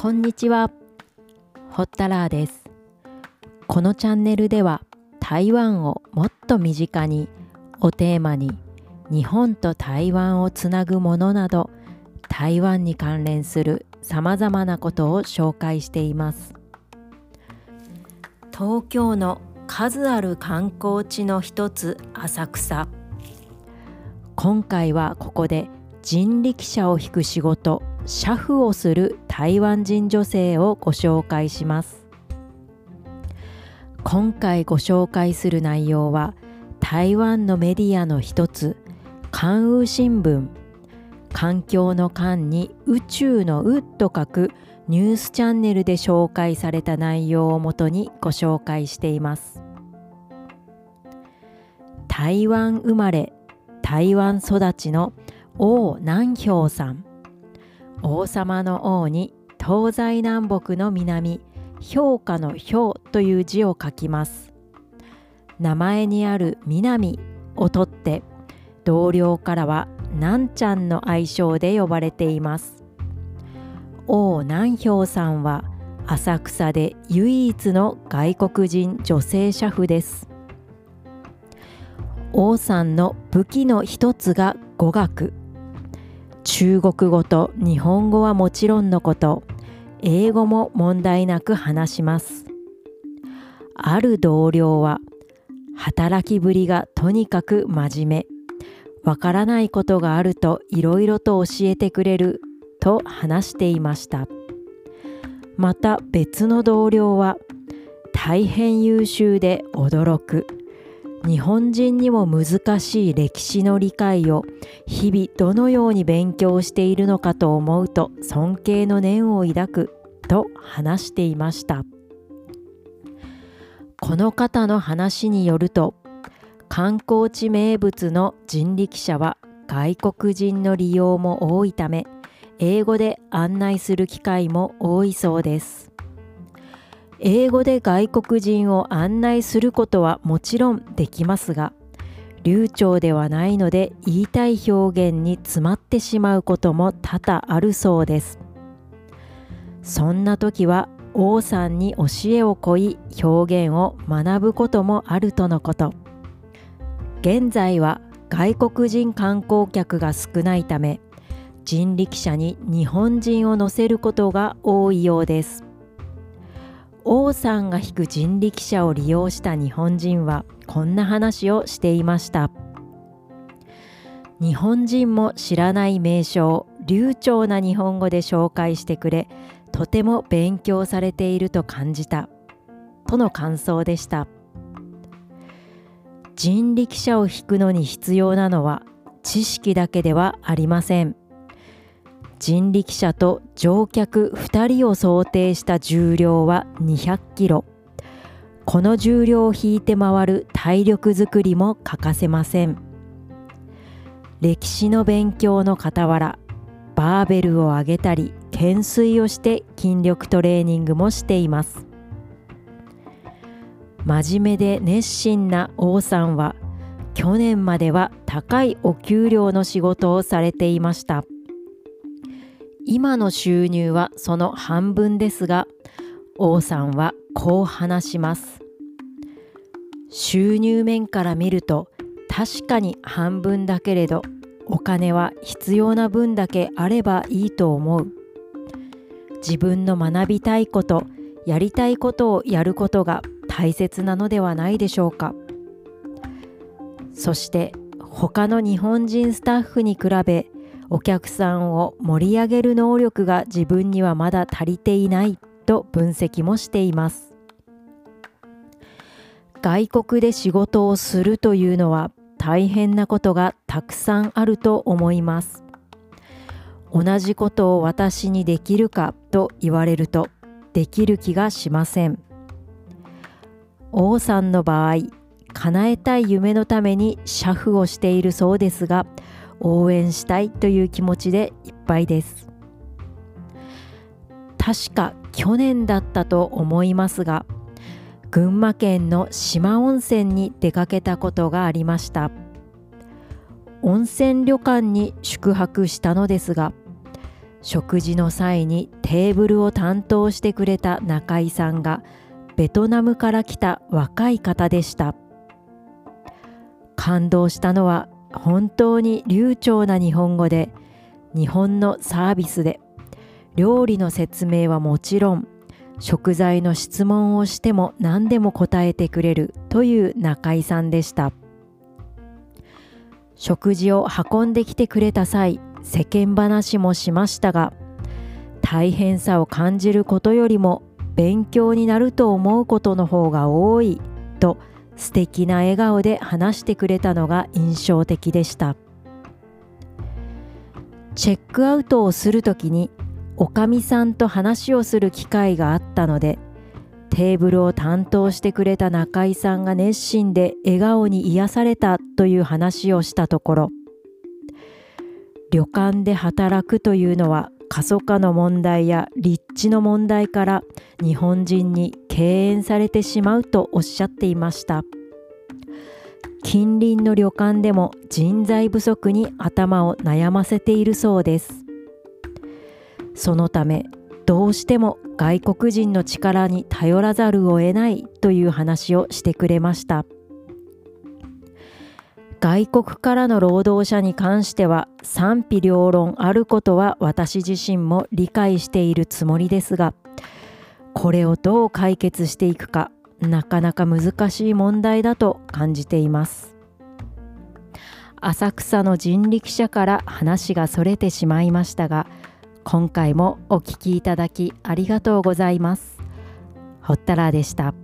こんにちは。ホッタラーです。このチャンネルでは台湾をもっと身近にをテーマに日本と台湾をつなぐものなど台湾に関連するさまざまなことを紹介しています。東京の数ある観光地の一つ浅草。今回はここで人力車を引く仕事車夫をする台湾人女性をご紹介します。今回ご紹介する内容は台湾のメディアの一つ関羽新聞。環境の間に宇宙の宇と書くニュースチャンネルで紹介された内容をもとにご紹介しています。台湾生まれ台湾育ちの王南氷さん。王様の王に東西南北の南評価の評という字を書きます。名前にある南を取って同僚からはなんちゃんの愛称で呼ばれています。王南氷さんは浅草で唯一の外国人女性車夫です。王さんの武器の一つが語学。中国語と日本語はもちろんのこと。英語も問題なく話します。ある同僚は働きぶりがとにかく真面目。わからないことがあるといろいろと教えてくれると話していました。また別の同僚は大変優秀で驚く。日本人にも難しい歴史の理解を日々どのように勉強しているのかと思うと尊敬の念を抱くと話していました。この方の話によると観光地名物の人力車は外国人の利用も多いため英語で案内する機会も多いそうです。英語で外国人を案内することはもちろんできますが流暢ではないので言いたい表現に詰まってしまうことも多々あるそうです。そんな時は王さんに教えを請い表現を学ぶこともあるとのこと。現在は外国人観光客が少ないため人力車に日本人を乗せることが多いようです。王さんが引く人力車を利用した日本人はこんな話をしていました。日本人も知らない名称流暢な日本語で紹介してくれとても勉強されていると感じた。との感想でした。人力車を引くのに必要なのは知識だけではありません。人力車と乗客2人を想定した重量は200キロ。この重量を引いて回る体力づくりも欠かせません。歴史の勉強の傍らバーベルを上げたり懸垂をして筋力トレーニングもしています。真面目で熱心な王さんは去年までは高いお給料の仕事をされていました。今の収入はその半分ですが王さんはこう話します。収入面から見ると確かに半分だけれどお金は必要な分だけあればいいと思う。自分の学びたいことやりたいことをやることが大切なのではないでしょうか。そして他の日本人スタッフに比べお客さんを盛り上げる能力が自分にはまだ足りていないと分析もしています。外国で仕事をするというのは大変なことがたくさんあると思います。同じことを私にできるかと言われるとできる気がしません。王さんの場合叶えたい夢のために車夫をしているそうですが応援したいという気持ちでいっぱいです。確か去年だったと思いますが群馬県の四万温泉に出かけたことがありました。温泉旅館に宿泊したのですが食事の際にテーブルを担当してくれた中井さんがベトナムから来た若い方でした。感動したのは本当に流暢な日本語で日本のサービスで料理の説明はもちろん食材の質問をしても何でも答えてくれるという中井さんでした。食事を運んできてくれた際世間話もしましたが大変さを感じることよりも勉強になると思うことの方が多いと素敵な笑顔で話してくれたのが印象的でした。チェックアウトをするときにおかみさんと話をする機会があったのでテーブルを担当してくれた中井さんが熱心で笑顔に癒されたという話をしたところ旅館で働くというのは過疎化の問題や立地の問題から日本人に敬遠されてしまうとおっしゃっていました。近隣の旅館でも人材不足に頭を悩ませているそうです。そのためどうしても外国人の力に頼らざるを得ないという話をしてくれました。外国からの労働者に関しては賛否両論あることは私自身も理解しているつもりですがこれをどう解決していくかなかなか難しい問題だと感じています浅草の人力車から話がそれてしまいましたが今回もお聴きいただきありがとうございます。ほったらでした。